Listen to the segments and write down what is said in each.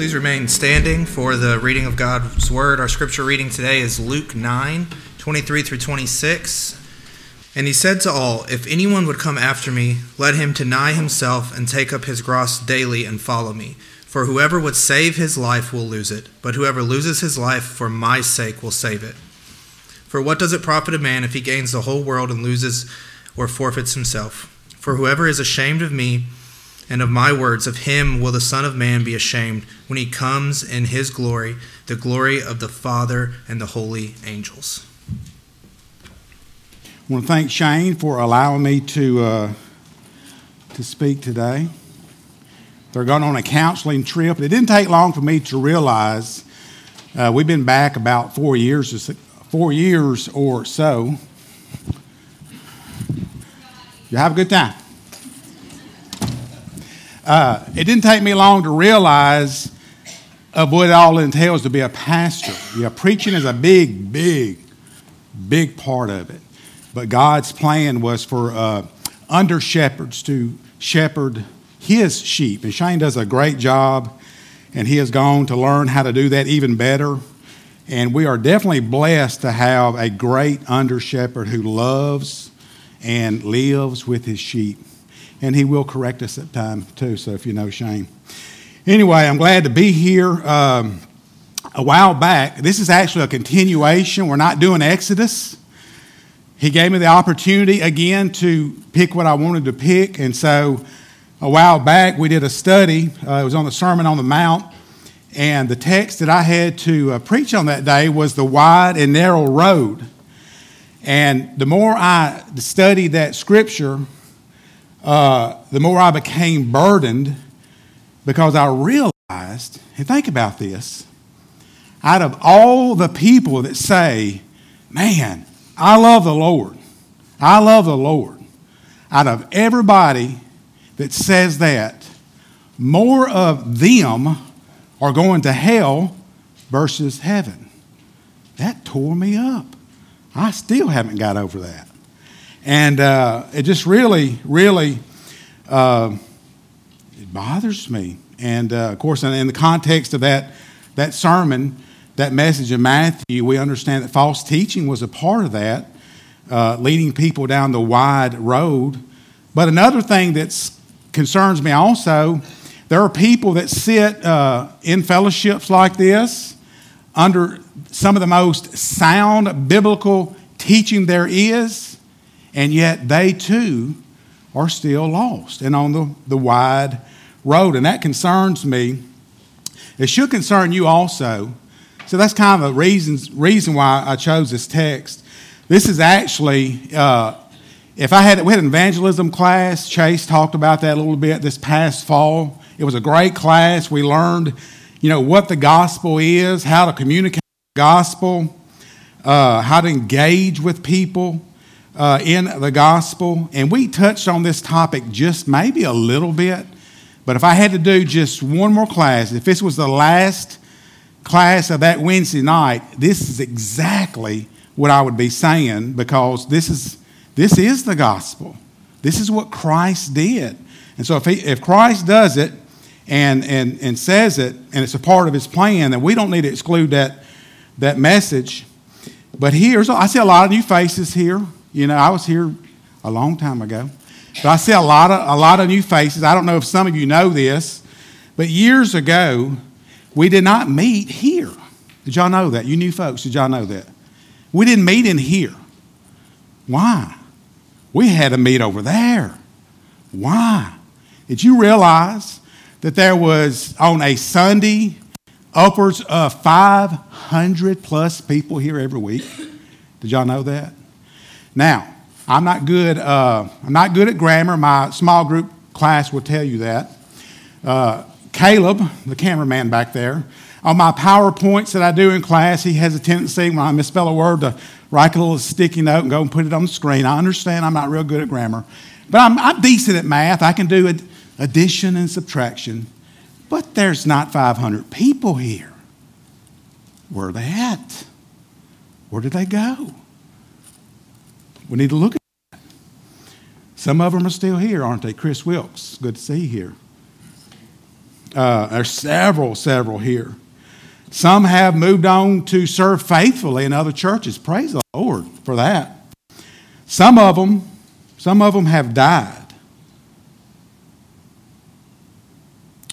Please remain standing for the reading of God's Word. Our scripture reading today is Luke 9 23 through 26. And he said to all, If anyone would come after me, let him deny himself and take up his cross daily and follow me. For whoever would save his life will lose it, but whoever loses his life for my sake will save it. For what does it profit a man if he gains the whole world and loses or forfeits himself? For whoever is ashamed of me, and of my words, of him will the Son of Man be ashamed when he comes in his glory, the glory of the Father and the holy angels. I want to thank Shane for allowing me to, uh, to speak today. They're going on a counseling trip. It didn't take long for me to realize uh, we've been back about four years, four years or so. You have a good time. Uh, it didn't take me long to realize of what it all entails to be a pastor. Yeah, preaching is a big, big, big part of it. But God's plan was for uh, under shepherds to shepherd his sheep. And Shane does a great job, and he has gone to learn how to do that even better. And we are definitely blessed to have a great under shepherd who loves and lives with his sheep and he will correct us at time too. So if you know Shane. Anyway, I'm glad to be here. Um, a while back, this is actually a continuation. We're not doing Exodus. He gave me the opportunity again to pick what I wanted to pick, and so a while back we did a study. Uh, it was on the Sermon on the Mount, and the text that I had to uh, preach on that day was the wide and narrow road. And the more I studied that scripture, uh, the more I became burdened because I realized, and think about this, out of all the people that say, man, I love the Lord, I love the Lord, out of everybody that says that, more of them are going to hell versus heaven. That tore me up. I still haven't got over that. And uh, it just really, really uh, it bothers me. And uh, of course, in the context of that, that sermon, that message of Matthew, we understand that false teaching was a part of that, uh, leading people down the wide road. But another thing that concerns me also, there are people that sit uh, in fellowships like this under some of the most sound biblical teaching there is and yet they too are still lost and on the, the wide road. And that concerns me. It should concern you also. So that's kind of a reason, reason why I chose this text. This is actually, uh, if I had, we had an evangelism class. Chase talked about that a little bit this past fall. It was a great class. We learned, you know, what the gospel is, how to communicate the gospel, uh, how to engage with people uh, in the gospel, and we touched on this topic just maybe a little bit. But if I had to do just one more class, if this was the last class of that Wednesday night, this is exactly what I would be saying because this is, this is the gospel. This is what Christ did. And so if, he, if Christ does it and, and, and says it, and it's a part of his plan, then we don't need to exclude that, that message. But here's, I see a lot of new faces here. You know, I was here a long time ago. But I see a lot of a lot of new faces. I don't know if some of you know this, but years ago, we did not meet here. Did y'all know that? You new folks, did y'all know that? We didn't meet in here. Why? We had to meet over there. Why? Did you realize that there was on a Sunday upwards of 500 plus people here every week? Did y'all know that? Now, I'm not good. Uh, I'm not good at grammar. My small group class will tell you that. Uh, Caleb, the cameraman back there, on my PowerPoints that I do in class, he has a tendency when I misspell a word to write a little sticky note and go and put it on the screen. I understand I'm not real good at grammar, but I'm, I'm decent at math. I can do addition and subtraction. But there's not 500 people here. Where are they at? Where did they go? We need to look at that. Some of them are still here, aren't they? Chris Wilkes, good to see you here. Uh, there's several, several here. Some have moved on to serve faithfully in other churches. Praise the Lord for that. Some of them, some of them have died.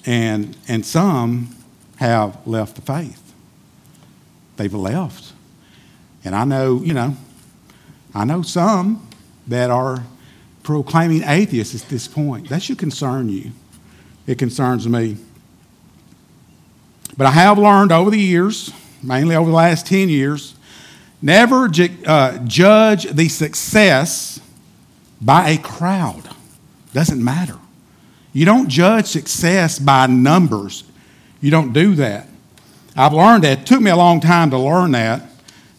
And, and some have left the faith. They've left. And I know, you know, I know some that are proclaiming atheists at this point. That should concern you. It concerns me. But I have learned over the years, mainly over the last 10 years, never ju- uh, judge the success by a crowd. Doesn't matter. You don't judge success by numbers. You don't do that. I've learned that. It took me a long time to learn that,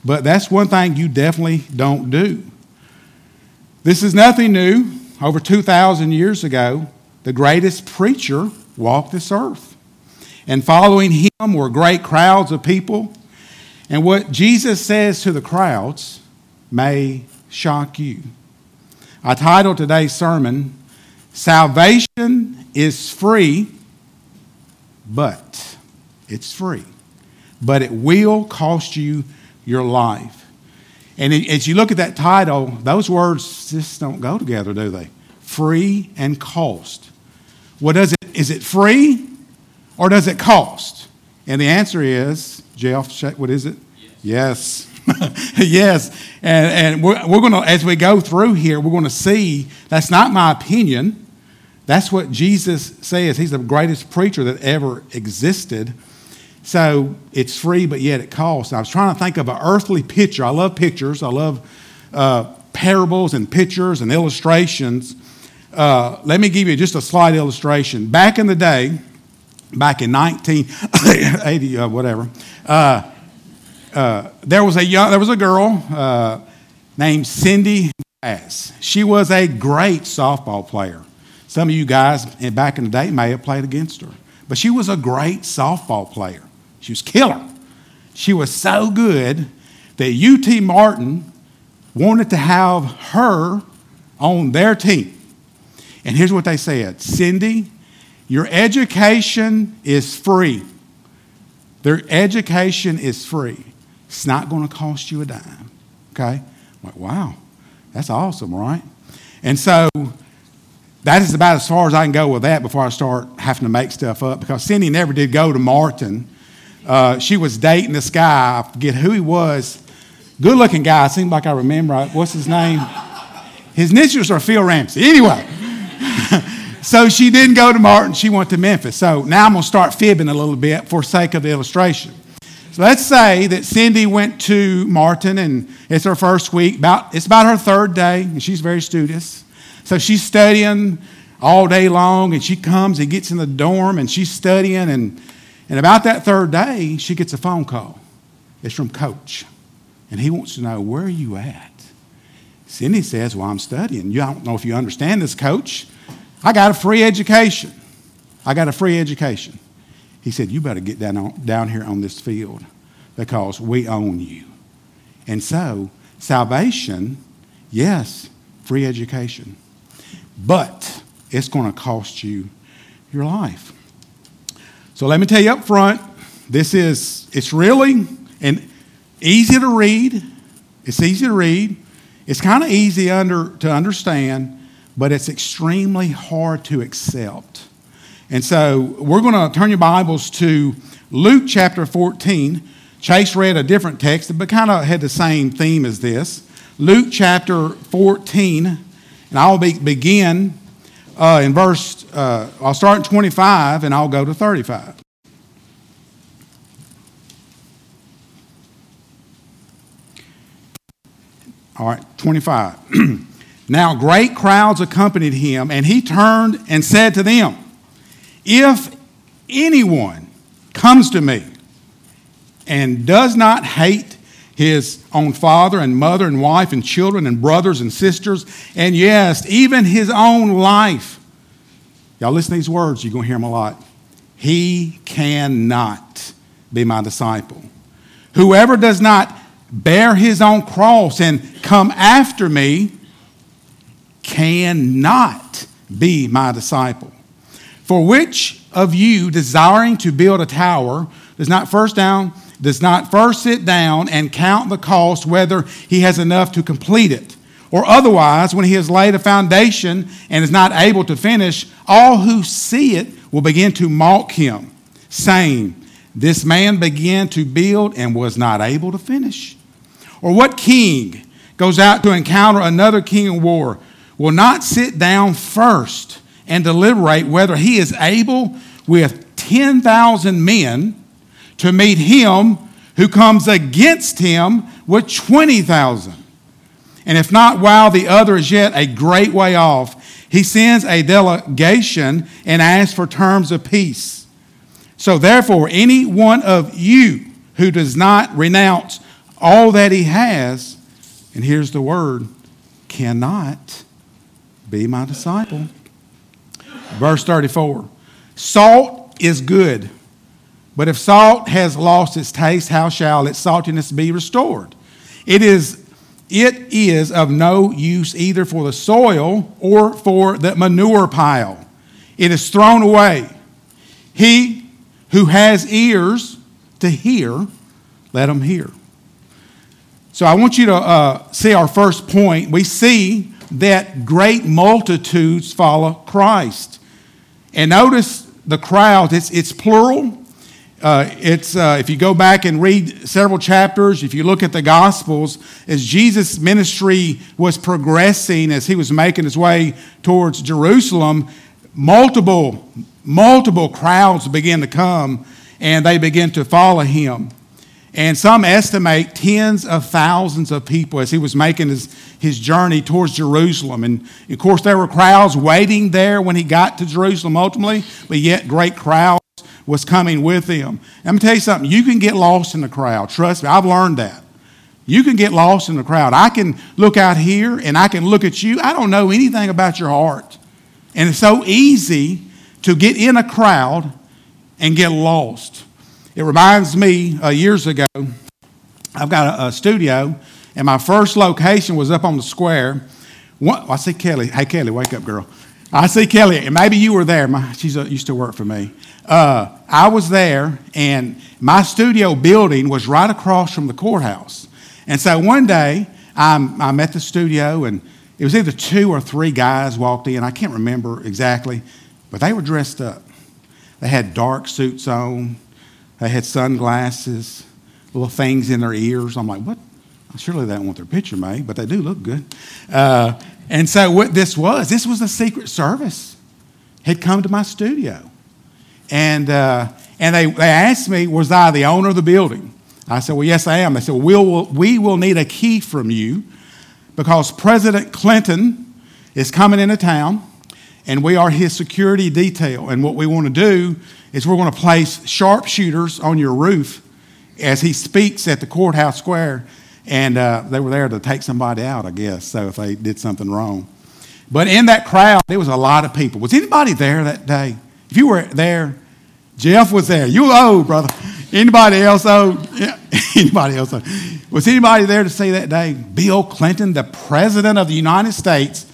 but that's one thing you definitely don't do. This is nothing new. Over 2,000 years ago, the greatest preacher walked this earth. And following him were great crowds of people. And what Jesus says to the crowds may shock you. I titled today's sermon, Salvation is free, but it's free. But it will cost you your life. And as you look at that title, those words just don't go together, do they? Free and cost. What does it? Is it free or does it cost? And the answer is, Jeff, what is it? Yes. Yes. yes. And, and we're, we're going to, as we go through here, we're going to see that's not my opinion. That's what Jesus says. He's the greatest preacher that ever existed. So it's free, but yet it costs. I was trying to think of an earthly picture. I love pictures. I love uh, parables and pictures and illustrations. Uh, let me give you just a slight illustration. Back in the day, back in 1980, uh, whatever, uh, uh, there was a young, there was a girl uh, named Cindy Bass. She was a great softball player. Some of you guys back in the day may have played against her, but she was a great softball player. She was killer. She was so good that UT Martin wanted to have her on their team. And here's what they said Cindy, your education is free. Their education is free. It's not going to cost you a dime. Okay? I'm like, wow, that's awesome, right? And so that is about as far as I can go with that before I start having to make stuff up because Cindy never did go to Martin uh, she was dating this guy. I forget who he was. Good looking guy. Seemed like I remember. What's his name? His initials are Phil Ramsey. Anyway, so she didn't go to Martin. She went to Memphis. So now I'm going to start fibbing a little bit for sake of the illustration. So let's say that Cindy went to Martin and it's her first week. About, it's about her third day, and she's very studious. So she's studying all day long, and she comes and gets in the dorm and she's studying and and about that third day, she gets a phone call. It's from Coach. And he wants to know, where are you at? Cindy says, well, I'm studying. You I don't know if you understand this, Coach. I got a free education. I got a free education. He said, you better get down, on, down here on this field because we own you. And so, salvation, yes, free education. But it's going to cost you your life. So let me tell you up front, this is, it's really and easy to read. It's easy to read. It's kind of easy under, to understand, but it's extremely hard to accept. And so we're going to turn your Bibles to Luke chapter 14. Chase read a different text, but kind of had the same theme as this. Luke chapter 14, and I'll be, begin uh, in verse, uh, I'll start in 25 and I'll go to 35. All right, 25. now great crowds accompanied him, and he turned and said to them, If anyone comes to me and does not hate his own father and mother and wife and children and brothers and sisters, and yes, even his own life. Y'all listen to these words, you're going to hear them a lot. He cannot be my disciple. Whoever does not bear his own cross and come after me cannot be my disciple. For which of you desiring to build a tower does not first down does not first sit down and count the cost whether he has enough to complete it or otherwise when he has laid a foundation and is not able to finish all who see it will begin to mock him saying this man began to build and was not able to finish or what king goes out to encounter another king in war will not sit down first and deliberate whether he is able with 10,000 men to meet him who comes against him with 20,000. And if not, while the other is yet a great way off, he sends a delegation and asks for terms of peace. So, therefore, any one of you who does not renounce all that he has, and here's the word, cannot be my disciple. Verse 34 Salt is good, but if salt has lost its taste, how shall its saltiness be restored? It is, it is of no use either for the soil or for the manure pile. It is thrown away. He who has ears to hear, let him hear. So I want you to uh, see our first point. We see that great multitudes follow Christ. And notice the crowd, it's, it's plural. Uh, it's, uh, if you go back and read several chapters, if you look at the Gospels, as Jesus' ministry was progressing, as he was making his way towards Jerusalem, multiple, multiple crowds began to come and they began to follow him. And some estimate tens of thousands of people as he was making his, his journey towards Jerusalem. And of course, there were crowds waiting there when he got to Jerusalem ultimately, but yet great crowds was coming with him. Let me tell you something you can get lost in the crowd. Trust me, I've learned that. You can get lost in the crowd. I can look out here and I can look at you. I don't know anything about your heart. And it's so easy to get in a crowd and get lost. It reminds me uh, years ago, I've got a, a, studio, and my first location was up on the square. One, I see Kelly. Hey, Kelly, wake up, girl. I see Kelly, and maybe you were there. My, she used to work for me. Uh, I was there, and my studio building was right across from the courthouse. And so one day, I'm, I'm at the studio, and it was either two or three guys walked in. I can't remember exactly, but they were dressed up. They had dark suits on, they had sunglasses, little things in their ears. I'm like, what? Surely they don't want their picture made, but they do look good. Uh, and so what this was, this was the Secret Service had come to my studio. And, uh, and they, they asked me, was I the owner of the building? I said, well, yes, I am. They said, well, we will need a key from you because President Clinton is coming into town and we are his security detail. And what we want to do is we're going to place sharpshooters on your roof as he speaks at the courthouse square. And uh, they were there to take somebody out, I guess, so if they did something wrong. But in that crowd, there was a lot of people. Was anybody there that day? If you were there, Jeff was there. You owe, brother. Anybody else owe? Anybody else? Was anybody there to see that day? Bill Clinton, the President of the United States,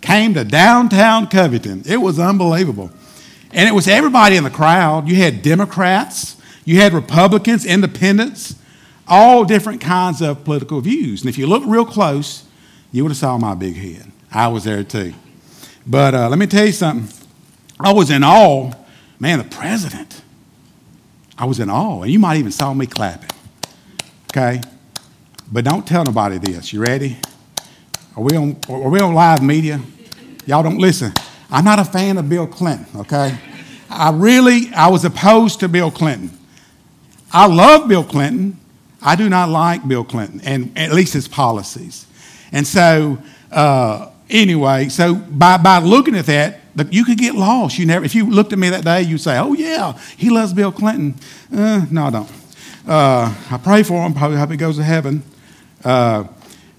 came to downtown Covington. It was unbelievable. And it was everybody in the crowd. You had Democrats, you had Republicans, independents, all different kinds of political views. And if you look real close, you would have saw my big head. I was there too. But uh, let me tell you something. I was in awe. Man, the president. I was in awe. And you might even saw me clapping. Okay? But don't tell nobody this. You ready? Are we on, are we on live media? Y'all don't listen. I'm not a fan of Bill Clinton, okay? I really, I was opposed to Bill Clinton. I love Bill Clinton. I do not like Bill Clinton, and at least his policies. And so, uh, anyway, so by, by looking at that, you could get lost. You never, if you looked at me that day, you'd say, "Oh yeah, he loves Bill Clinton." Uh, no, I don't. Uh, I pray for him. Probably hope he goes to heaven. Uh,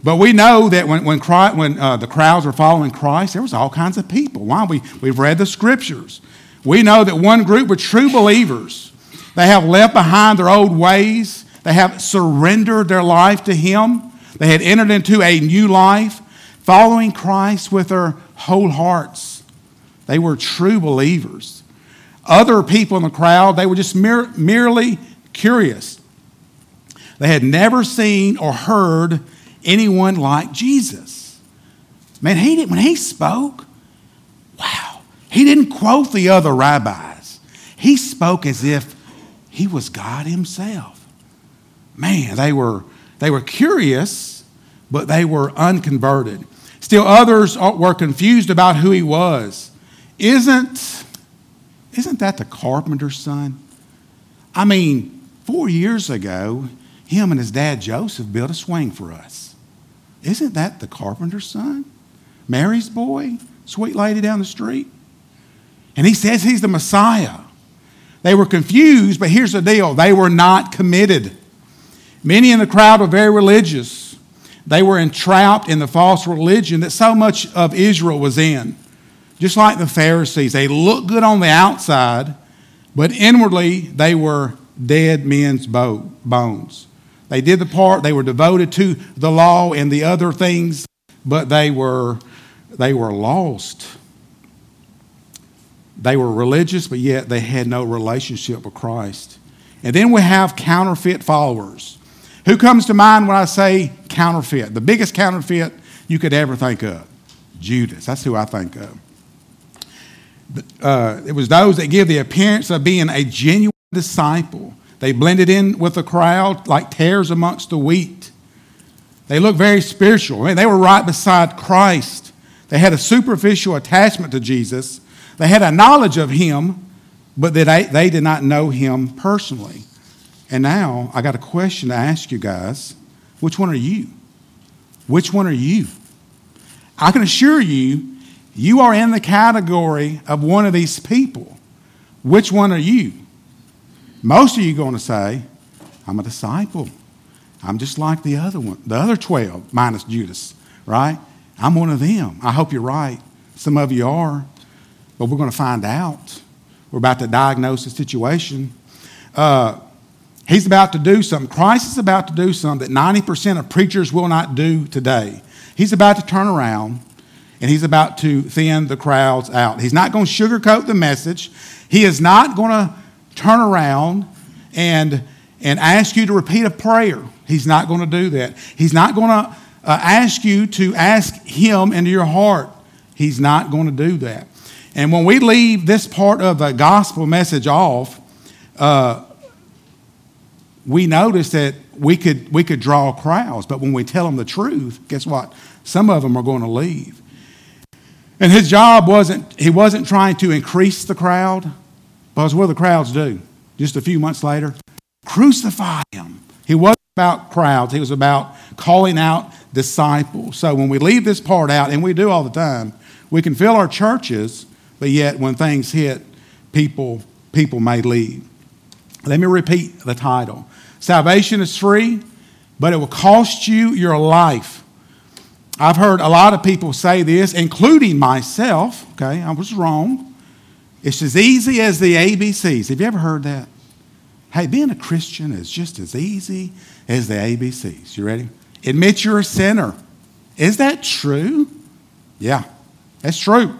but we know that when, when, Christ, when uh, the crowds were following Christ, there was all kinds of people. Why? We, we've read the scriptures. We know that one group were true believers. They have left behind their old ways. They have surrendered their life to Him. They had entered into a new life, following Christ with their whole hearts. They were true believers. other people in the crowd, they were just mere, merely curious. They had never seen or heard anyone like Jesus. Man, he did, when he spoke, wow, he didn't quote the other rabbis. He spoke as if he was God himself. Man, they were, they were curious, but they were unconverted. Still, others were confused about who he was. Isn't, isn't that the carpenter's son? I mean, four years ago, him and his dad Joseph built a swing for us. Isn't that the carpenter's son? Mary's boy, sweet lady down the street. And he says he's the Messiah. They were confused, but here's the deal they were not committed. Many in the crowd were very religious. They were entrapped in the false religion that so much of Israel was in. Just like the Pharisees, they looked good on the outside, but inwardly they were dead men's bones. They did the part, they were devoted to the law and the other things, but they were, they were lost. They were religious, but yet they had no relationship with Christ. And then we have counterfeit followers. Who comes to mind when I say counterfeit? The biggest counterfeit you could ever think of Judas. That's who I think of. Uh, it was those that give the appearance of being a genuine disciple. They blended in with the crowd like tares amongst the wheat. They looked very spiritual. I mean, they were right beside Christ. They had a superficial attachment to Jesus. They had a knowledge of him, but they, they did not know him personally. And now I got a question to ask you guys. Which one are you? Which one are you? I can assure you, you are in the category of one of these people. Which one are you? Most of you are going to say, I'm a disciple. I'm just like the other one, the other 12, minus Judas, right? I'm one of them. I hope you're right. Some of you are, but we're going to find out. We're about to diagnose the situation. Uh, he's about to do something. Christ is about to do something that 90% of preachers will not do today. He's about to turn around and he's about to thin the crowds out. He's not going to sugarcoat the message. He is not going to turn around and, and ask you to repeat a prayer. He's not going to do that. He's not going to uh, ask you to ask Him into your heart. He's not going to do that. And when we leave this part of the gospel message off, uh, we notice that we could, we could draw crowds, but when we tell them the truth, guess what? Some of them are going to leave. And his job wasn't, he wasn't trying to increase the crowd, because what do the crowds do? Just a few months later, crucify him. He wasn't about crowds, he was about calling out disciples. So when we leave this part out, and we do all the time, we can fill our churches, but yet when things hit, people, people may leave. Let me repeat the title Salvation is free, but it will cost you your life. I've heard a lot of people say this, including myself. Okay, I was wrong. It's as easy as the ABCs. Have you ever heard that? Hey, being a Christian is just as easy as the ABCs. You ready? Admit you're a sinner. Is that true? Yeah, that's true.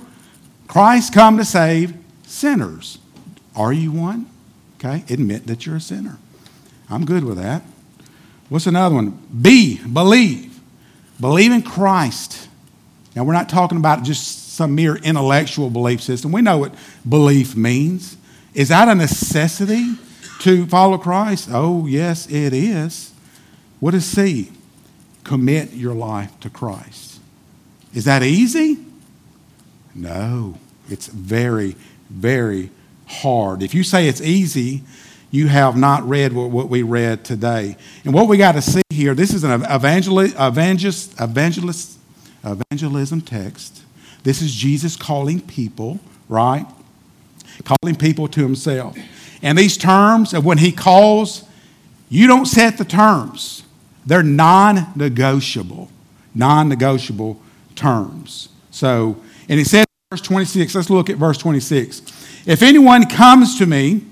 Christ come to save sinners. Are you one? Okay, admit that you're a sinner. I'm good with that. What's another one? B, believe. Believe in Christ. Now, we're not talking about just some mere intellectual belief system. We know what belief means. Is that a necessity to follow Christ? Oh, yes, it is. What is C? Commit your life to Christ. Is that easy? No, it's very, very hard. If you say it's easy, you have not read what, we read today. And what we got to see here, this is an evangelist, evangelist, evangelist, evangelism text this is Jesus calling people, right? Calling people to himself. And these terms of when he calls, you don't set the terms. They're non negotiable, non negotiable terms. So, and he said, verse 26, let's look at verse 26. If anyone comes to me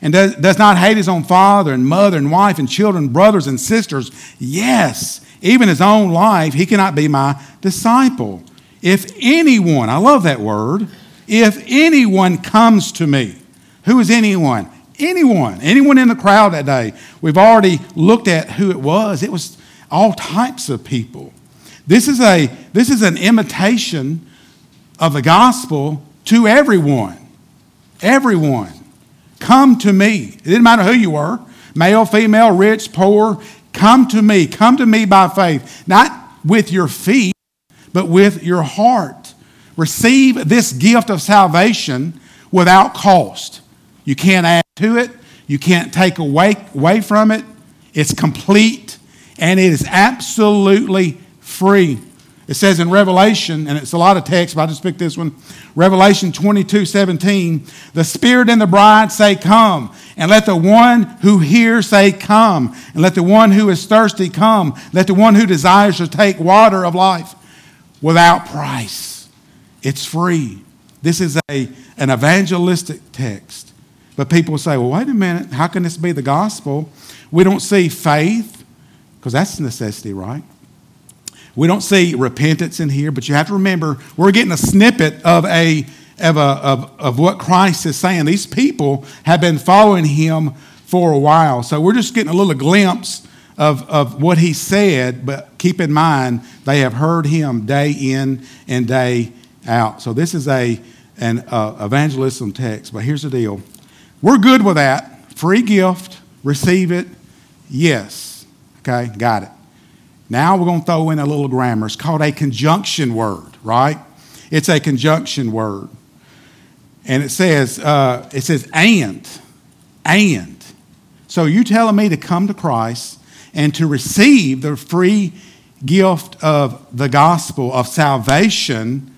and does, does not hate his own father and mother and wife and children, brothers and sisters, yes, even his own life, he cannot be my disciple. If anyone, I love that word, if anyone comes to me, Who is anyone? Anyone. Anyone in the crowd that day. We've already looked at who it was. It was all types of people. This is, a, this is an imitation of the gospel to everyone. Everyone. Come to me. It didn't matter who you were male, female, rich, poor. Come to me. Come to me by faith. Not with your feet, but with your heart. Receive this gift of salvation without cost. You can't add to it, you can't take away, away from it. It's complete and it is absolutely free. It says in Revelation, and it's a lot of text, but I just picked this one. Revelation 22 17. The Spirit and the bride say, Come. And let the one who hears say, Come. And let the one who is thirsty come. Let the one who desires to take water of life without price. It's free. This is a, an evangelistic text. But people say, Well, wait a minute. How can this be the gospel? We don't see faith, because that's necessity, right? We don't see repentance in here, but you have to remember we're getting a snippet of a of, a, of, of what Christ is saying. These people have been following him for a while. So we're just getting a little glimpse of, of what he said, but keep in mind they have heard him day in and day out. So this is a an uh, evangelism text, but here's the deal. We're good with that. Free gift, receive it. Yes. Okay, got it. Now we're going to throw in a little grammar. It's called a conjunction word, right? It's a conjunction word. And it says, uh, it says, and, and. So you telling me to come to Christ and to receive the free gift of the gospel of salvation,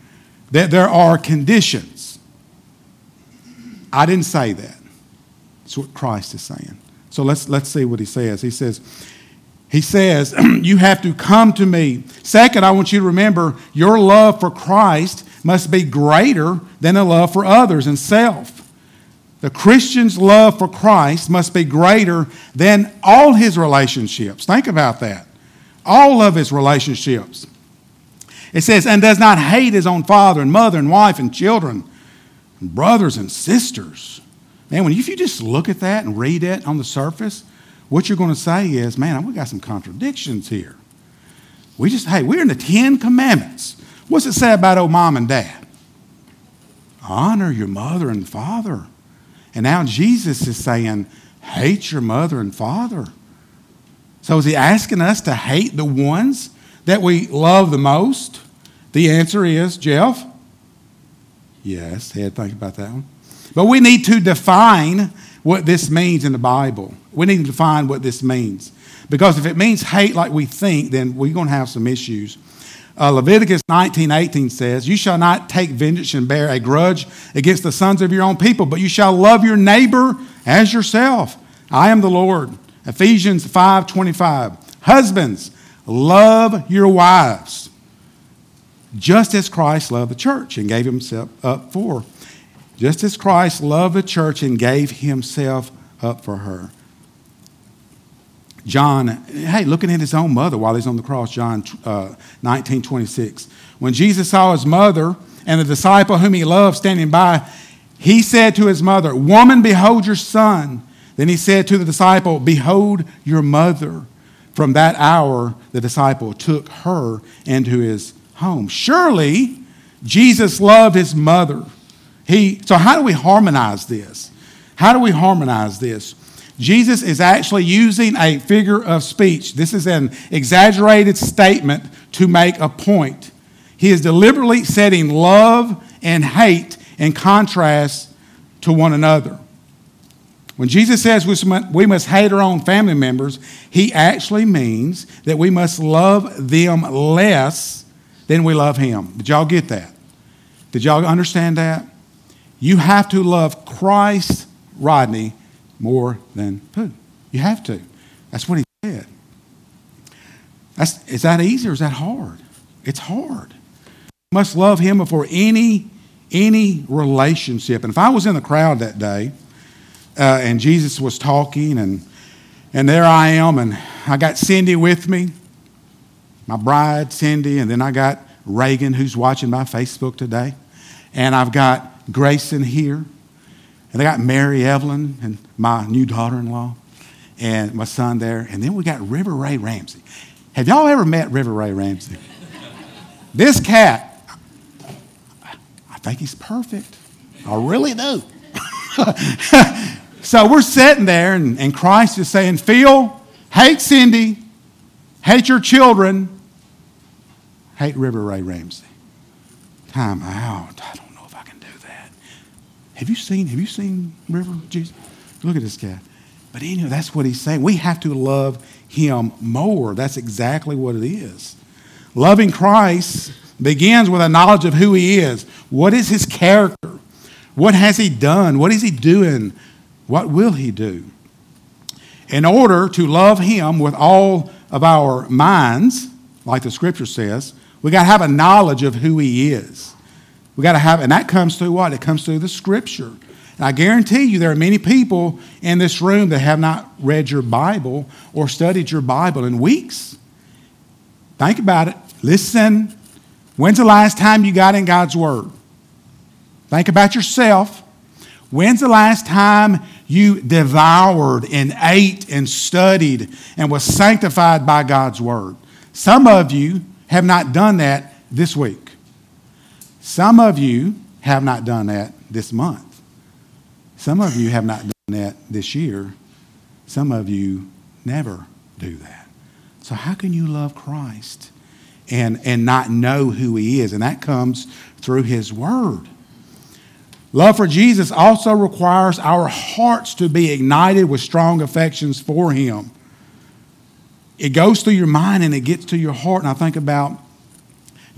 that there are conditions. I didn't say that. That's what Christ is saying. So let's, let's see what he says. He says, he says, You have to come to me. Second, I want you to remember your love for Christ must be greater than a love for others and self. The Christian's love for Christ must be greater than all his relationships. Think about that. All of his relationships. It says, and does not hate his own father and mother and wife and children and brothers and sisters. Man, when if you just look at that and read it on the surface, what you're going to say is, man, we got some contradictions here. We just, hey, we're in the Ten Commandments. What's it say about old mom and dad? Honor your mother and father. And now Jesus is saying, hate your mother and father. So is he asking us to hate the ones that we love the most? The answer is, Jeff, yes, to think about that one. But we need to define what this means in the Bible. We need to define what this means. Because if it means hate like we think, then we're going to have some issues. Uh, Leviticus 19:18 says, "You shall not take vengeance and bear a grudge against the sons of your own people, but you shall love your neighbor as yourself. I am the Lord." Ephesians 5:25. Husbands, love your wives, just as Christ loved the church and gave himself up for just as Christ loved the church and gave himself up for her. John, hey, looking at his own mother while he's on the cross, John uh, 19 26. When Jesus saw his mother and the disciple whom he loved standing by, he said to his mother, Woman, behold your son. Then he said to the disciple, Behold your mother. From that hour, the disciple took her into his home. Surely, Jesus loved his mother he, so, how do we harmonize this? How do we harmonize this? Jesus is actually using a figure of speech. This is an exaggerated statement to make a point. He is deliberately setting love and hate in contrast to one another. When Jesus says we must hate our own family members, he actually means that we must love them less than we love him. Did y'all get that? Did y'all understand that? You have to love Christ, Rodney, more than Pooh. You have to. That's what he said. That's, is that easy or is that hard? It's hard. You must love him before any, any relationship. And if I was in the crowd that day uh, and Jesus was talking and, and there I am and I got Cindy with me, my bride, Cindy, and then I got Reagan who's watching my Facebook today. And I've got Grayson here. And they got Mary Evelyn and my new daughter in law and my son there. And then we got River Ray Ramsey. Have y'all ever met River Ray Ramsey? this cat, I think he's perfect. I really do. so we're sitting there, and, and Christ is saying, Phil, hate Cindy, hate your children, hate River Ray Ramsey. Time out. I don't know if I can do that. Have you seen, have you seen River? Jesus? Look at this guy. But anyway, that's what he's saying. We have to love him more. That's exactly what it is. Loving Christ begins with a knowledge of who he is. What is his character? What has he done? What is he doing? What will he do? In order to love him with all of our minds, like the scripture says, we got to have a knowledge of who he is. We got to have, and that comes through what? It comes through the scripture. And I guarantee you there are many people in this room that have not read your Bible or studied your Bible in weeks. Think about it. Listen. When's the last time you got in God's Word? Think about yourself. When's the last time you devoured and ate and studied and was sanctified by God's Word? Some of you have not done that this week. Some of you have not done that this month. Some of you have not done that this year. Some of you never do that. So, how can you love Christ and, and not know who He is? And that comes through His Word. Love for Jesus also requires our hearts to be ignited with strong affections for Him. It goes through your mind and it gets to your heart. And I think about,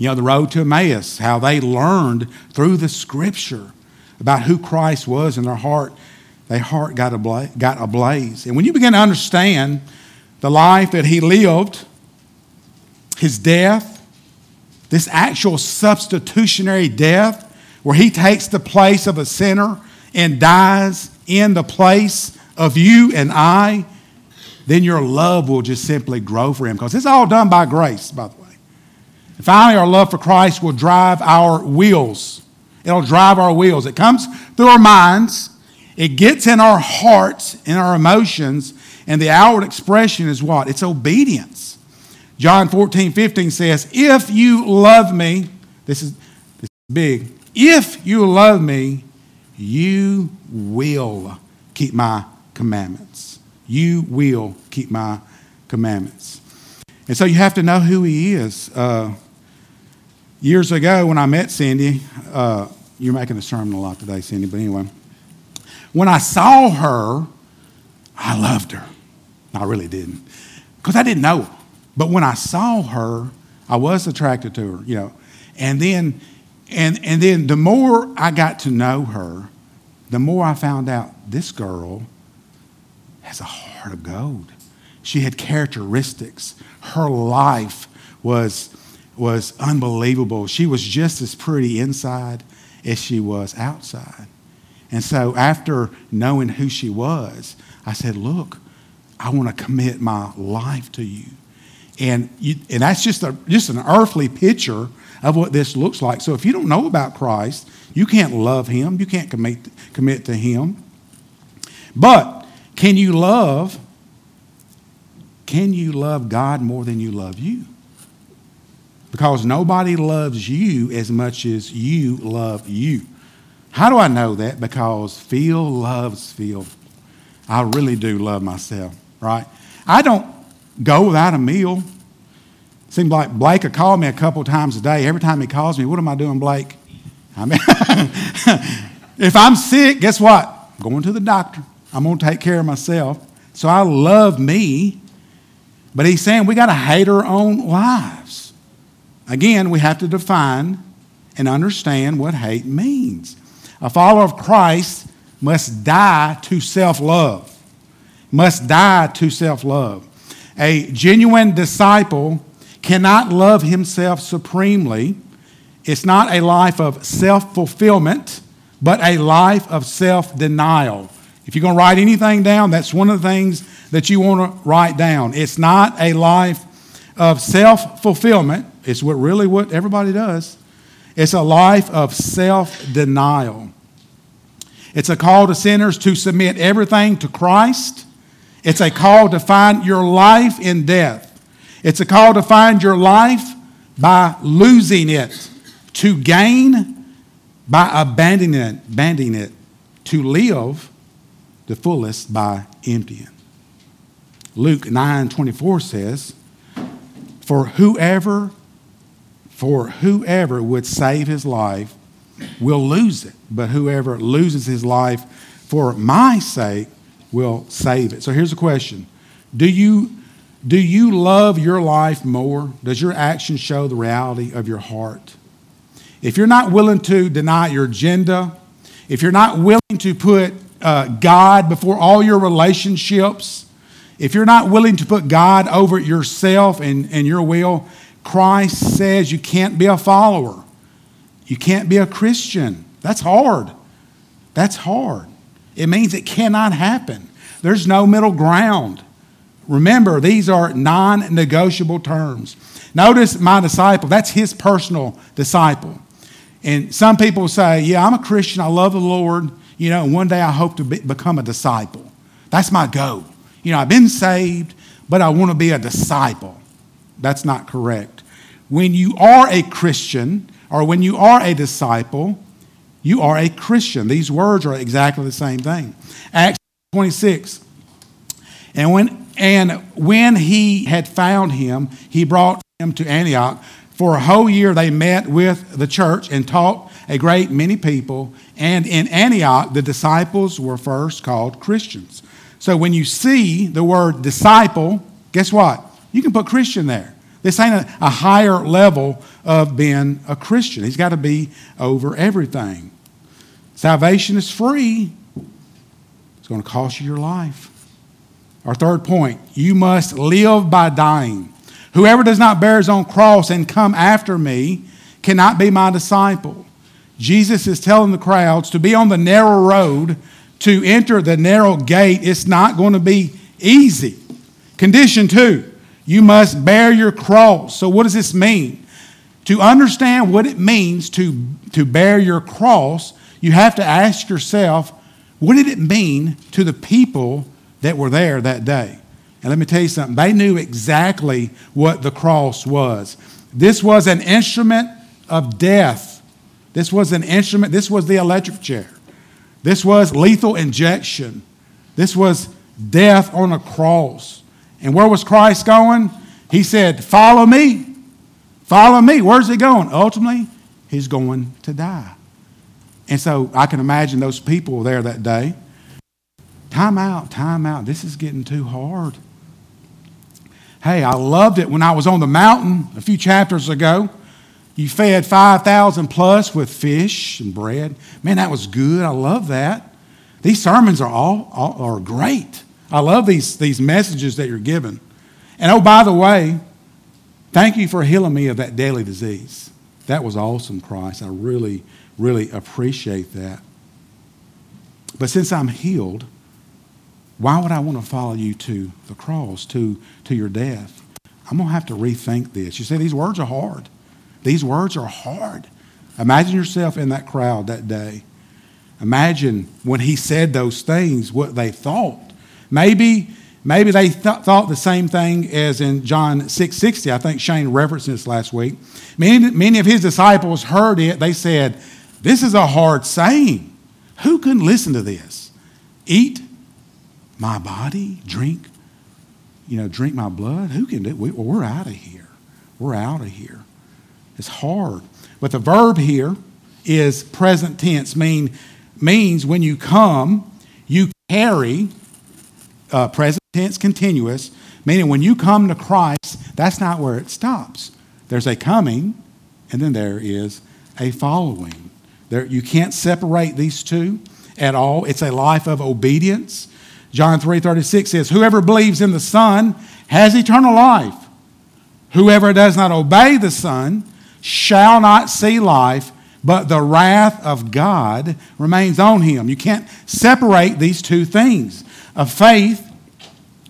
you know, the road to Emmaus, how they learned through the Scripture about who Christ was in their heart, their heart got, ablaze, got ablaze. And when you begin to understand the life that he lived, his death, this actual substitutionary death, where he takes the place of a sinner and dies in the place of you and I, then your love will just simply grow for him because it's all done by grace, by the way. And finally, our love for Christ will drive our wheels It'll drive our wheels. It comes through our minds, it gets in our hearts, in our emotions, and the outward expression is what? It's obedience. John 14, 15 says, If you love me, this is, this is big, if you love me, you will keep my commandments. You will keep my commandments. And so you have to know who he is. Uh, Years ago, when I met Cindy, uh, you're making a sermon a lot today, Cindy, but anyway, when I saw her, I loved her. I really didn't, because I didn't know her. But when I saw her, I was attracted to her, you know. And then, and, and then the more I got to know her, the more I found out this girl has a heart of gold. She had characteristics. Her life was was unbelievable. She was just as pretty inside as she was outside. And so after knowing who she was, I said, Look, I want to commit my life to you. And, you, and that's just, a, just an earthly picture of what this looks like. So if you don't know about Christ, you can't love him, you can't commit, commit to him. But can you love? Can you love God more than you love you? because nobody loves you as much as you love you. How do I know that? Because Phil loves Phil. I really do love myself, right? I don't go without a meal. Seems like Blake will call me a couple times a day. Every time he calls me, what am I doing, Blake? I mean, if I'm sick, guess what? I'm going to the doctor. I'm going to take care of myself. So I love me. But he's saying we got to hate our own lives. Again, we have to define and understand what hate means. A follower of Christ must die to self love. Must die to self love. A genuine disciple cannot love himself supremely. It's not a life of self fulfillment, but a life of self denial. If you're going to write anything down, that's one of the things that you want to write down. It's not a life of self fulfillment, it's what really what everybody does. It's a life of self denial. It's a call to sinners to submit everything to Christ. It's a call to find your life in death. It's a call to find your life by losing it, to gain by abandoning it, abandoning it, to live the fullest by emptying. Luke 9 24 says, For whoever, for whoever would save his life will lose it, but whoever loses his life for my sake will save it. So here's a question Do you, do you love your life more? Does your action show the reality of your heart? If you're not willing to deny your agenda, if you're not willing to put uh, God before all your relationships, if you're not willing to put God over yourself and, and your will, Christ says you can't be a follower. You can't be a Christian. That's hard. That's hard. It means it cannot happen. There's no middle ground. Remember, these are non negotiable terms. Notice my disciple, that's his personal disciple. And some people say, Yeah, I'm a Christian. I love the Lord. You know, one day I hope to be, become a disciple. That's my goal. You know, I've been saved, but I want to be a disciple. That's not correct. When you are a Christian or when you are a disciple, you are a Christian. These words are exactly the same thing. Acts 26. And when, and when he had found him, he brought him to Antioch. For a whole year they met with the church and taught a great many people. And in Antioch, the disciples were first called Christians. So when you see the word disciple, guess what? You can put Christian there. This ain't a, a higher level of being a Christian. He's got to be over everything. Salvation is free, it's going to cost you your life. Our third point you must live by dying. Whoever does not bear his own cross and come after me cannot be my disciple. Jesus is telling the crowds to be on the narrow road, to enter the narrow gate. It's not going to be easy. Condition two, you must bear your cross. So, what does this mean? To understand what it means to, to bear your cross, you have to ask yourself, what did it mean to the people that were there that day? And let me tell you something, they knew exactly what the cross was. This was an instrument of death. This was an instrument, this was the electric chair. This was lethal injection. This was death on a cross. And where was Christ going? He said, Follow me. Follow me. Where's he going? Ultimately, he's going to die. And so I can imagine those people there that day. Time out, time out. This is getting too hard. Hey, I loved it when I was on the mountain a few chapters ago. You fed 5,000 plus with fish and bread. Man, that was good. I love that. These sermons are all, all are great. I love these, these messages that you're given. And oh, by the way, thank you for healing me of that daily disease. That was awesome, Christ. I really, really appreciate that. But since I'm healed, why would I want to follow you to the cross, to, to your death? I'm going to have to rethink this. You see, these words are hard. These words are hard. Imagine yourself in that crowd that day. Imagine when he said those things, what they thought. Maybe, maybe they th- thought the same thing as in John 6.60. I think Shane referenced this last week. Many, many of his disciples heard it. They said, this is a hard saying. Who can listen to this? Eat my body, drink, you know, drink my blood. Who can do it? We, we're out of here. We're out of here. It's hard. But the verb here is present tense, mean, means when you come, you carry, uh, present tense continuous, meaning when you come to Christ, that's not where it stops. There's a coming, and then there is a following. There, you can't separate these two at all. It's a life of obedience. John 3:36 says, "Whoever believes in the Son has eternal life. Whoever does not obey the Son shall not see life, but the wrath of God remains on him." You can't separate these two things. A faith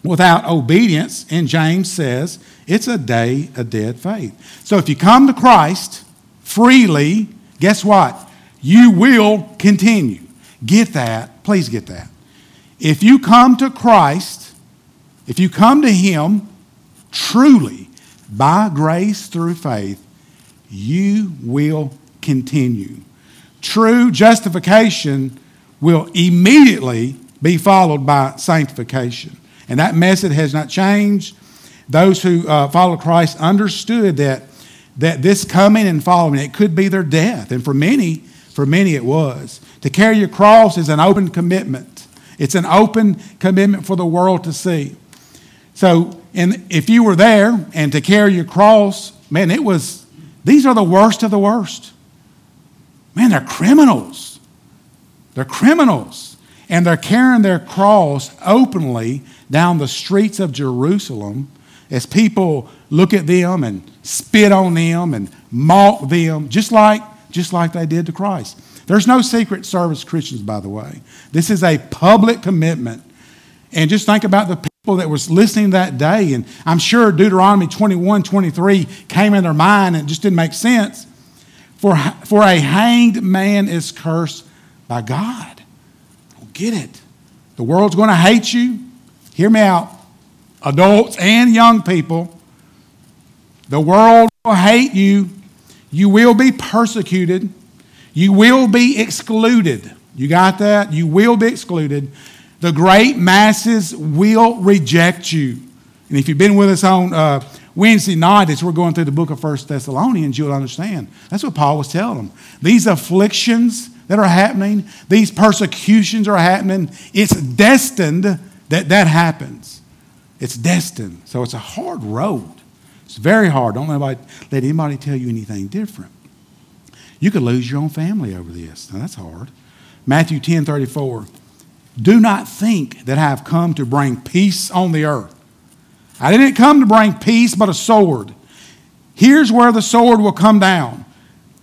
without obedience, and James says, it's a day, a dead faith. So if you come to Christ freely, guess what? you will continue. get that. Please get that. If you come to Christ, if you come to Him truly by grace through faith, you will continue. True justification will immediately be followed by sanctification. And that method has not changed. Those who uh, follow Christ understood that, that this coming and following, it could be their death. And for many, for many it was. To carry your cross is an open commitment. It's an open commitment for the world to see. So, and if you were there and to carry your cross, man, it was, these are the worst of the worst. Man, they're criminals. They're criminals. And they're carrying their cross openly down the streets of Jerusalem as people look at them and spit on them and mock them, just like, just like they did to Christ. There's no secret service Christians, by the way. This is a public commitment. And just think about the people that was listening that day. And I'm sure Deuteronomy 21, 23 came in their mind and just didn't make sense. For, for a hanged man is cursed by God. Get it. The world's going to hate you. Hear me out. Adults and young people. The world will hate you. You will be persecuted. You will be excluded. You got that? You will be excluded. The great masses will reject you. And if you've been with us on uh, Wednesday night, as we're going through the book of First Thessalonians, you'll understand. That's what Paul was telling them. These afflictions that are happening, these persecutions are happening. It's destined that that happens. It's destined. So it's a hard road. It's very hard. Don't anybody, let anybody tell you anything different. You could lose your own family over this. Now that's hard. Matthew 10 34. Do not think that I have come to bring peace on the earth. I didn't come to bring peace, but a sword. Here's where the sword will come down.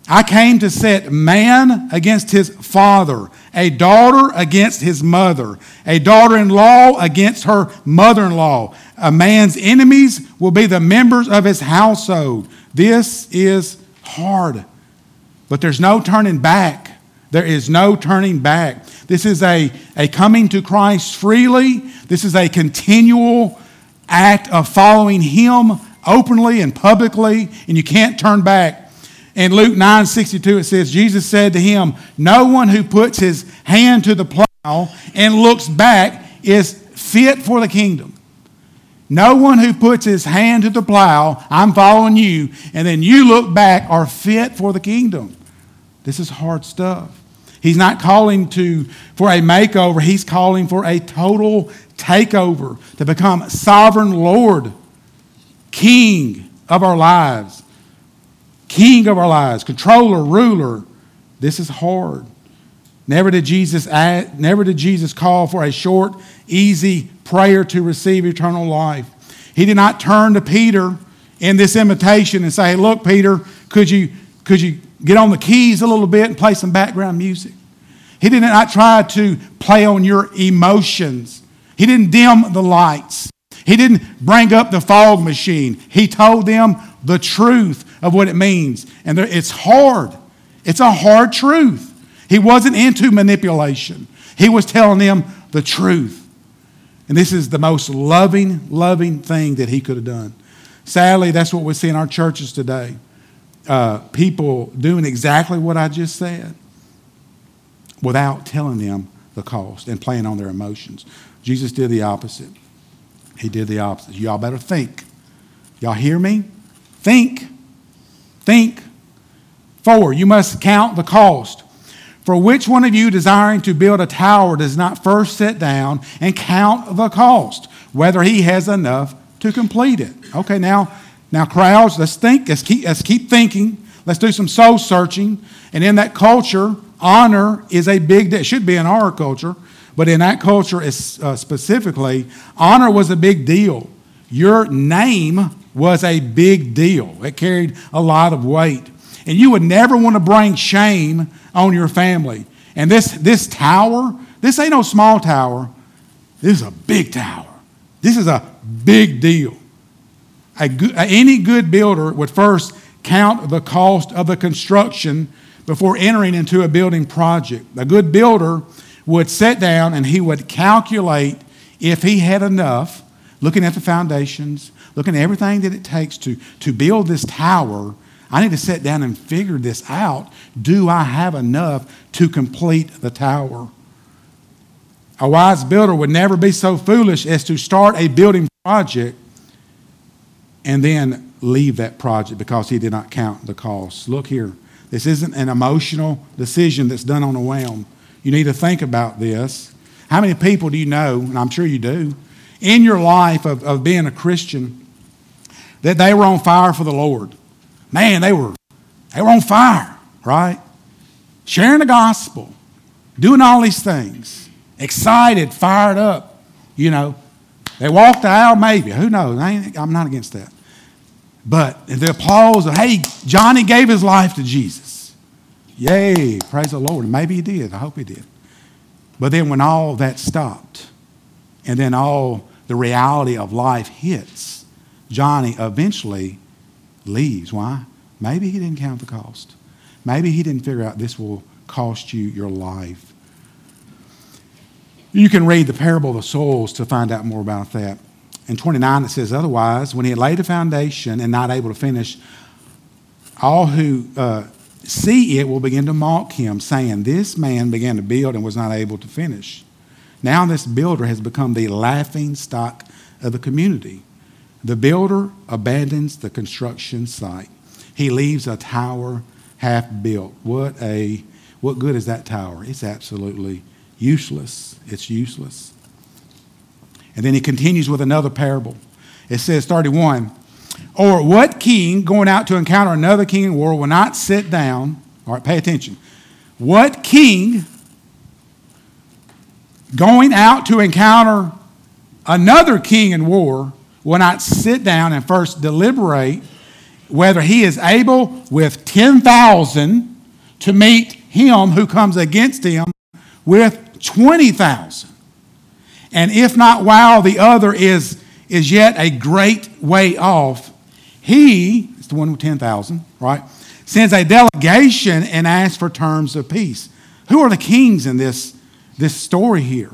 I came to set man against his father, a daughter against his mother, a daughter in law against her mother in law. A man's enemies will be the members of his household. This is hard, but there's no turning back. There is no turning back. This is a, a coming to Christ freely. This is a continual act of following Him openly and publicly, and you can't turn back. In Luke 9 62, it says, Jesus said to him, No one who puts his hand to the plow and looks back is fit for the kingdom. No one who puts his hand to the plow, I'm following you, and then you look back are fit for the kingdom. This is hard stuff. He's not calling to for a makeover, he's calling for a total takeover to become sovereign Lord, king of our lives. King of our lives, controller, ruler. This is hard. Never did Jesus add, never did Jesus call for a short, easy prayer to receive eternal life. He did not turn to Peter in this invitation and say, "Look, Peter, could you could you get on the keys a little bit and play some background music?" He did not try to play on your emotions. He didn't dim the lights. He didn't bring up the fog machine. He told them the truth of what it means. And it's hard. It's a hard truth. He wasn't into manipulation, he was telling them the truth. And this is the most loving, loving thing that he could have done. Sadly, that's what we see in our churches today. Uh, people doing exactly what I just said without telling them the cost and playing on their emotions. Jesus did the opposite. He did the opposite. Y'all better think. Y'all hear me? Think. Think. Four, you must count the cost. For which one of you desiring to build a tower does not first sit down and count the cost, whether he has enough to complete it? Okay, now, now crowds, let's think, let's keep, let's keep thinking. Let's do some soul searching. And in that culture, honor is a big deal. It should be in our culture, but in that culture uh, specifically, honor was a big deal. Your name was a big deal. It carried a lot of weight. And you would never want to bring shame on your family. And this, this tower, this ain't no small tower. This is a big tower. This is a big deal. A good, any good builder would first count the cost of the construction before entering into a building project. A good builder would sit down and he would calculate if he had enough, looking at the foundations, looking at everything that it takes to, to build this tower. I need to sit down and figure this out. Do I have enough to complete the tower? A wise builder would never be so foolish as to start a building project and then leave that project because he did not count the cost. Look here. This isn't an emotional decision that's done on a whim. You need to think about this. How many people do you know, and I'm sure you do, in your life of, of being a Christian, that they were on fire for the Lord? Man, they were, they were on fire, right? Sharing the gospel, doing all these things, excited, fired up, you know. They walked the aisle, maybe. Who knows? I I'm not against that. But the applause of, hey, Johnny gave his life to Jesus. Yay, praise the Lord. Maybe he did. I hope he did. But then when all that stopped, and then all the reality of life hits, Johnny eventually leaves. Why? Maybe he didn't count the cost. Maybe he didn't figure out this will cost you your life. You can read the parable of the soils to find out more about that. In 29, it says, Otherwise, when he had laid a foundation and not able to finish, all who uh, see it will begin to mock him, saying, This man began to build and was not able to finish. Now, this builder has become the laughing stock of the community. The builder abandons the construction site. He leaves a tower half built. What a what good is that tower? It's absolutely useless. It's useless. And then he continues with another parable. It says 31 Or what king going out to encounter another king in war will not sit down? All right, pay attention. What king going out to encounter another king in war will not sit down and first deliberate whether he is able with 10,000 to meet him who comes against him with 20,000? And if not while the other is, is yet a great way off, he, it's the one with 10,000, right, sends a delegation and asks for terms of peace. Who are the kings in this, this story here?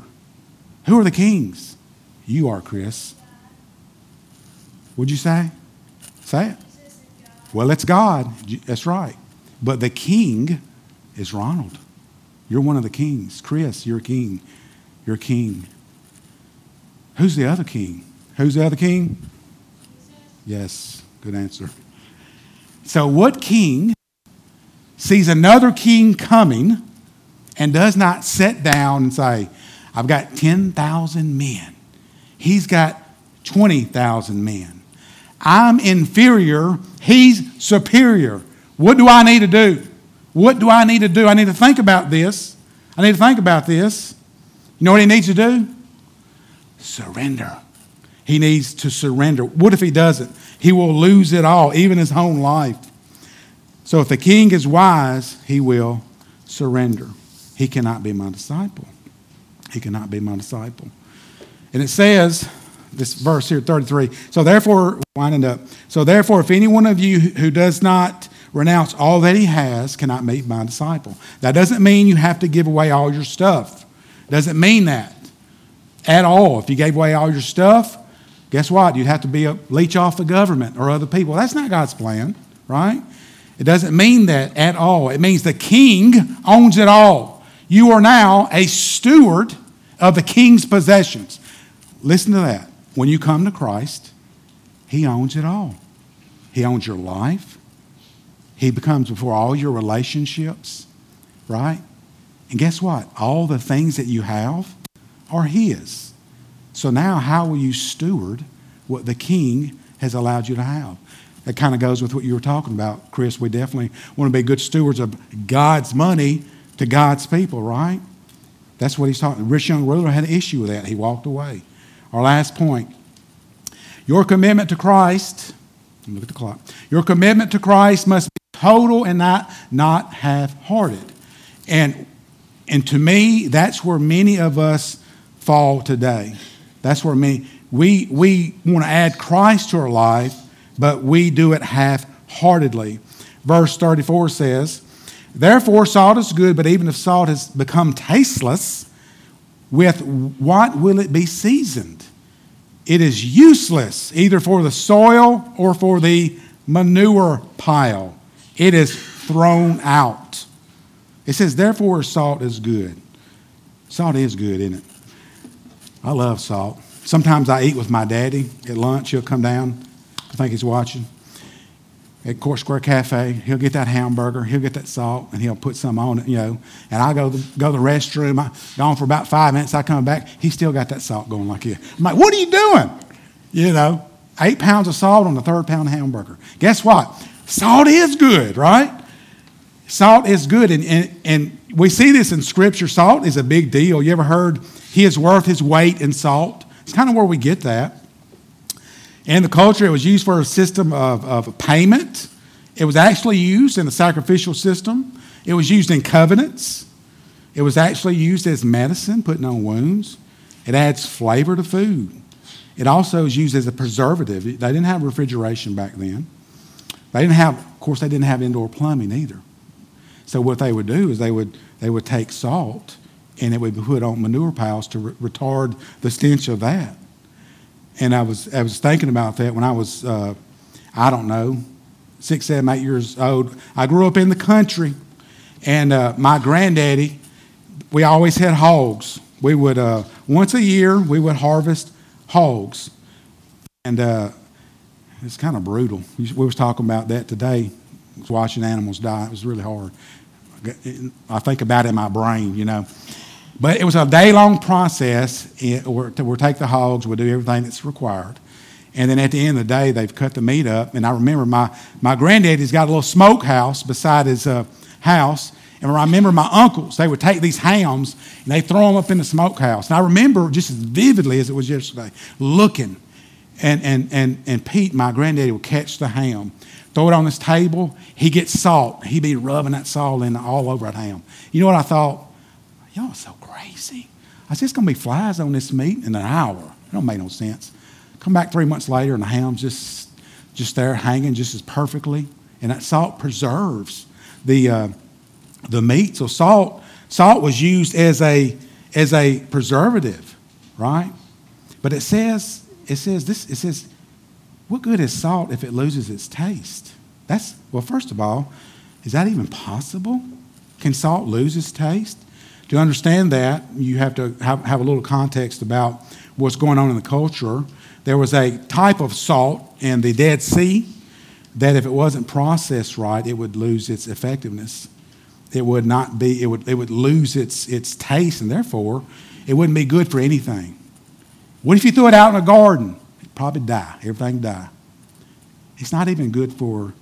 Who are the kings? You are, Chris. What'd you say? Say it. Well, it's God. That's right. But the king is Ronald. You're one of the kings. Chris, you're a king. You're a king. Who's the other king? Who's the other king? Yes, good answer. So, what king sees another king coming and does not sit down and say, I've got 10,000 men? He's got 20,000 men. I'm inferior, he's superior. What do I need to do? What do I need to do? I need to think about this. I need to think about this. You know what he needs to do? surrender. He needs to surrender. What if he doesn't? He will lose it all, even his own life. So if the king is wise, he will surrender. He cannot be my disciple. He cannot be my disciple. And it says, this verse here, 33. So therefore, winding up. So therefore, if any one of you who does not renounce all that he has cannot make my disciple. That doesn't mean you have to give away all your stuff. Doesn't mean that at all. If you gave away all your stuff, guess what? You'd have to be a leech off the government or other people. That's not God's plan, right? It doesn't mean that at all. It means the king owns it all. You are now a steward of the king's possessions. Listen to that. When you come to Christ, he owns it all. He owns your life. He becomes before all your relationships, right? And guess what? All the things that you have, are His. So now, how will you steward what the King has allowed you to have? That kind of goes with what you were talking about, Chris. We definitely want to be good stewards of God's money to God's people, right? That's what he's talking. Rich young ruler had an issue with that. He walked away. Our last point. Your commitment to Christ, look at the clock. Your commitment to Christ must total and not, not half hearted. And, and to me, that's where many of us fall today. That's where me we we want to add Christ to our life, but we do it half-heartedly. Verse 34 says, Therefore, salt is good, but even if salt has become tasteless, with what will it be seasoned? It is useless either for the soil or for the manure pile. It is thrown out. It says, therefore, salt is good. Salt is good, isn't it? I love salt. Sometimes I eat with my daddy at lunch. He'll come down. I think he's watching. At Court Square Cafe, he'll get that hamburger, he'll get that salt, and he'll put some on it, you know. And I go to, go to the restroom. I gone for about five minutes. I come back. He still got that salt going like this. I'm like, what are you doing? You know, eight pounds of salt on the third pound hamburger. Guess what? Salt is good, right? Salt is good. And, and, and we see this in Scripture. Salt is a big deal. You ever heard he is worth his weight in salt? It's kind of where we get that. In the culture, it was used for a system of, of payment. It was actually used in a sacrificial system. It was used in covenants. It was actually used as medicine, putting on wounds. It adds flavor to food. It also is used as a preservative. They didn't have refrigeration back then. They didn't have, of course, they didn't have indoor plumbing either. So what they would do is they would they would take salt and it would be put on manure piles to re- retard the stench of that. And I was I was thinking about that when I was uh, I don't know six, seven, eight years old. I grew up in the country, and uh, my granddaddy, we always had hogs. We would uh, once a year we would harvest hogs, and uh, it's kind of brutal. We was talking about that today. Watching animals die, it was really hard. I think about it in my brain, you know. But it was a day long process. We'll take the hogs, we'll do everything that's required. And then at the end of the day, they've cut the meat up. And I remember my, my granddaddy's got a little smokehouse beside his uh, house. And I remember my uncles, they would take these hams and they throw them up in the smokehouse. And I remember just as vividly as it was yesterday, looking. And, and, and, and Pete, my granddaddy, would catch the ham, throw it on this table. He gets salt. He'd be rubbing that salt in all over that ham. You know what I thought? Y'all are so crazy. I said, it's going to be flies on this meat in an hour. It don't make no sense. Come back three months later and the ham's just, just there hanging just as perfectly. And that salt preserves the, uh, the meat. So salt, salt was used as a, as a preservative, right? But it says, it says this, it says, what good is salt if it loses its taste? That's, well, first of all, is that even possible? Can salt lose its taste? To understand that, you have to have, have a little context about what's going on in the culture. There was a type of salt in the Dead Sea that if it wasn't processed right, it would lose its effectiveness. It would not be, it would, it would lose its, its taste, and therefore, it wouldn't be good for anything. What if you threw it out in a garden? It'd probably die, everything die. It's not even good for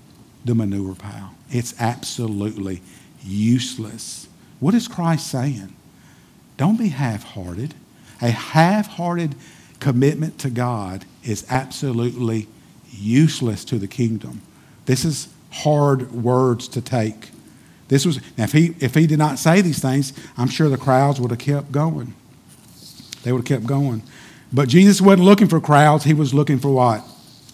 the manure pile. It's absolutely useless. What is Christ saying? Don't be half hearted. A half hearted commitment to God is absolutely useless to the kingdom. This is hard words to take. This was now if he if he did not say these things, I'm sure the crowds would have kept going. They would have kept going. But Jesus wasn't looking for crowds, he was looking for what?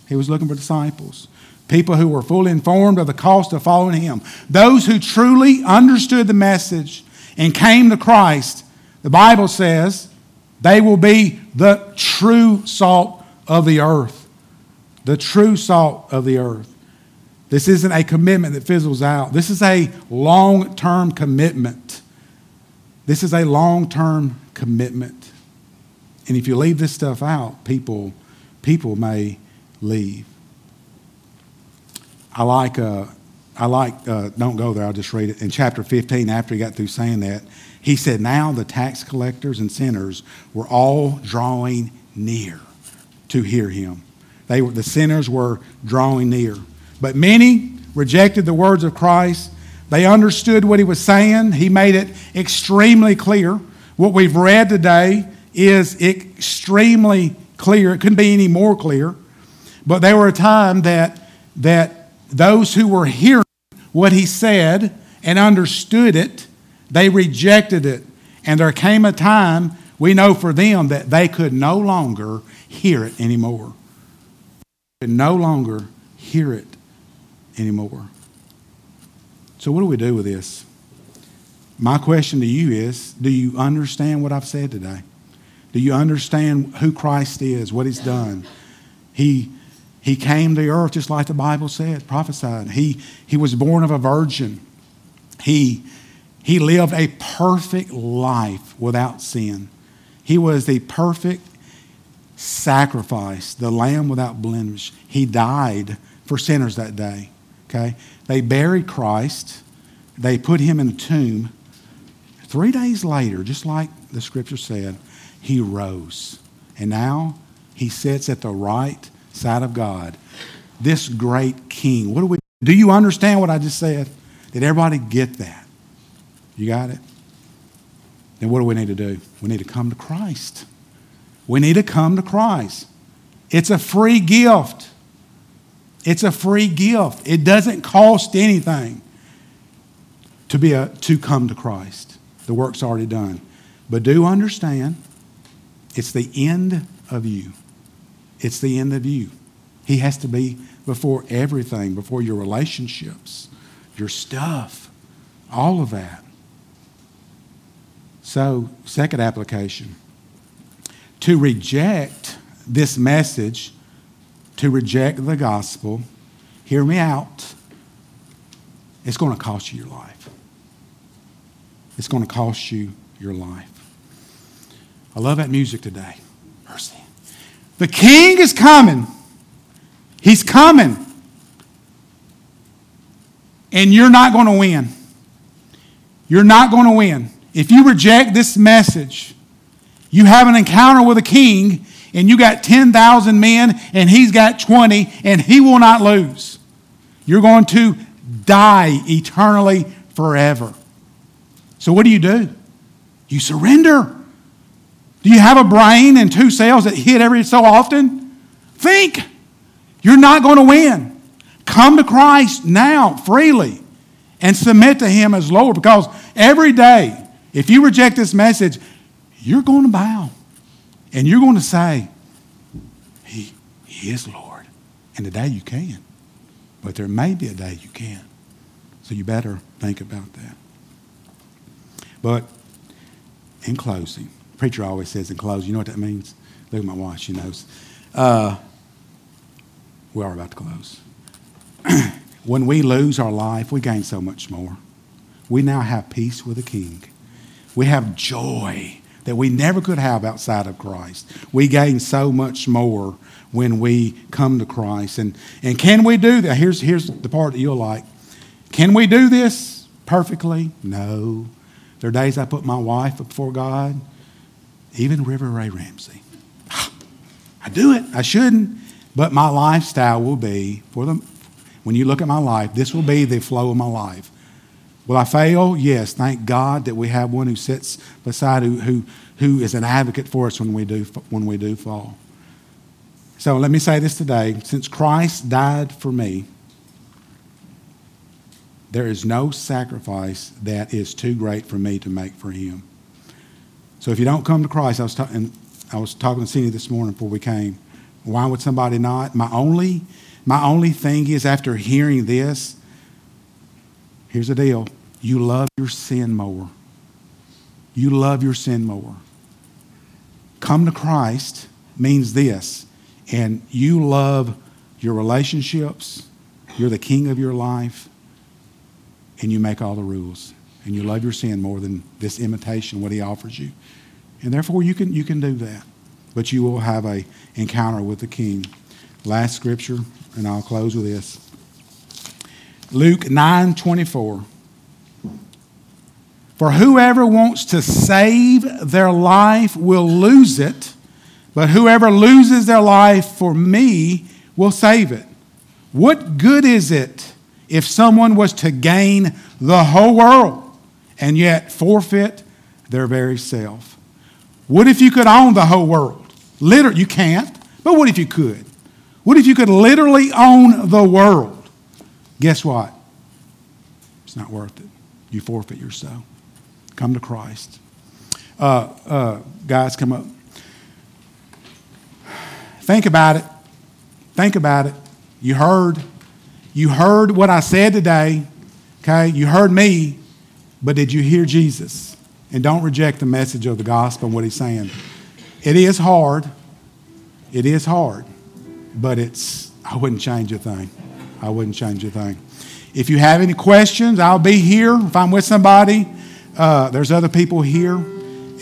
He was looking for disciples. People who were fully informed of the cost of following him. Those who truly understood the message and came to Christ, the Bible says they will be the true salt of the earth. The true salt of the earth. This isn't a commitment that fizzles out. This is a long term commitment. This is a long term commitment. And if you leave this stuff out, people, people may leave. I like, uh, I like, uh, don't go there, I'll just read it. In chapter 15, after he got through saying that, he said, Now the tax collectors and sinners were all drawing near to hear him. They were, the sinners were drawing near. But many rejected the words of Christ. They understood what he was saying. He made it extremely clear. What we've read today is extremely clear. It couldn't be any more clear. But there were a time that, that those who were hearing what he said and understood it, they rejected it. And there came a time, we know for them, that they could no longer hear it anymore. Could no longer hear it anymore. So, what do we do with this? My question to you is do you understand what I've said today? Do you understand who Christ is, what he's done? He, he came to earth just like the Bible said, prophesied. He, he was born of a virgin. He, he lived a perfect life without sin. He was the perfect sacrifice, the lamb without blemish. He died for sinners that day. Okay? They buried Christ. They put him in a tomb. Three days later, just like the scripture said, he rose. And now he sits at the right side of God. This great king. What do we do you understand what I just said? Did everybody get that? You got it? Then what do we need to do? We need to come to Christ. We need to come to Christ. It's a free gift. It's a free gift. It doesn't cost anything to be a, to come to Christ. The work's already done. But do understand, it's the end of you. It's the end of you. He has to be before everything, before your relationships, your stuff, all of that. So, second application to reject this message, to reject the gospel, hear me out, it's going to cost you your life. It's going to cost you your life. I love that music today. Mercy. The king is coming. He's coming. And you're not going to win. You're not going to win. If you reject this message, you have an encounter with a king and you got 10,000 men and he's got 20 and he will not lose. You're going to die eternally forever. So, what do you do? You surrender. Do you have a brain and two cells that hit every so often? Think. You're not going to win. Come to Christ now, freely, and submit to Him as Lord because every day, if you reject this message, you're going to bow and you're going to say, He, he is Lord. And today you can. But there may be a day you can. So you better think about that. But in closing, preacher always says in close, you know what that means? Look at my watch, she knows. Uh, we are about to close. when we lose our life, we gain so much more. We now have peace with the King. We have joy that we never could have outside of Christ. We gain so much more when we come to Christ. And, and can we do that? Here's, here's the part that you'll like. Can we do this perfectly? No. There are days I put my wife before God, even River Ray Ramsey. I do it. I shouldn't. But my lifestyle will be, for the, when you look at my life, this will be the flow of my life. Will I fail? Yes. Thank God that we have one who sits beside who, who, who is an advocate for us when we, do, when we do fall. So let me say this today. Since Christ died for me, there is no sacrifice that is too great for me to make for him. So if you don't come to Christ, I was, ta- I was talking to Cindy this morning before we came. Why would somebody not? My only, my only thing is after hearing this, here's the deal. You love your sin more. You love your sin more. Come to Christ means this, and you love your relationships, you're the king of your life, and you make all the rules. And you love your sin more than this imitation, what he offers you. And therefore, you can, you can do that. But you will have a encounter with the king. Last scripture, and I'll close with this. Luke 9 24. For whoever wants to save their life will lose it, but whoever loses their life for me will save it. What good is it if someone was to gain the whole world and yet forfeit their very self? What if you could own the whole world? Literally, you can't, but what if you could? What if you could literally own the world? Guess what? It's not worth it. You forfeit yourself. Come to Christ. Uh, uh, guys, come up. Think about it. Think about it. You heard. You heard what I said today. Okay? You heard me. But did you hear Jesus? And don't reject the message of the gospel and what he's saying. It is hard. It is hard. But it's, I wouldn't change a thing. I wouldn't change a thing. If you have any questions, I'll be here. If I'm with somebody, uh, there's other people here.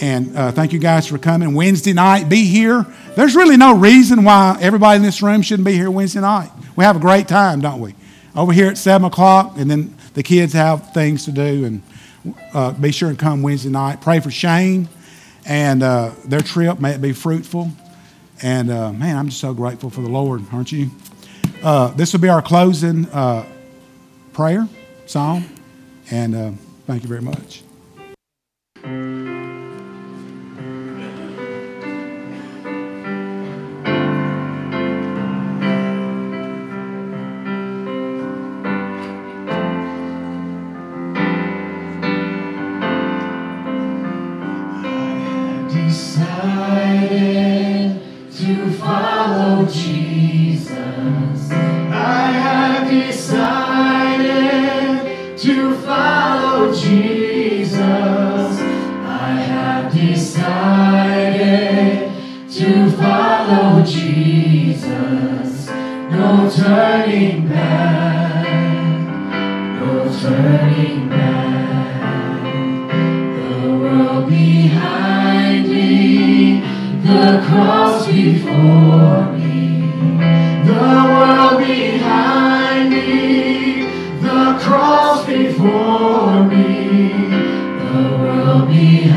And uh, thank you guys for coming. Wednesday night, be here. There's really no reason why everybody in this room shouldn't be here Wednesday night. We have a great time, don't we? Over here at 7 o'clock, and then the kids have things to do. And uh, be sure and come Wednesday night. Pray for Shane and uh, their trip. May it be fruitful. And uh, man, I'm just so grateful for the Lord, aren't you? Uh, this will be our closing uh, prayer, song. And uh, thank you very much.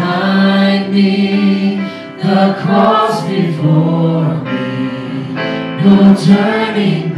Behind me, the cross before me. No turning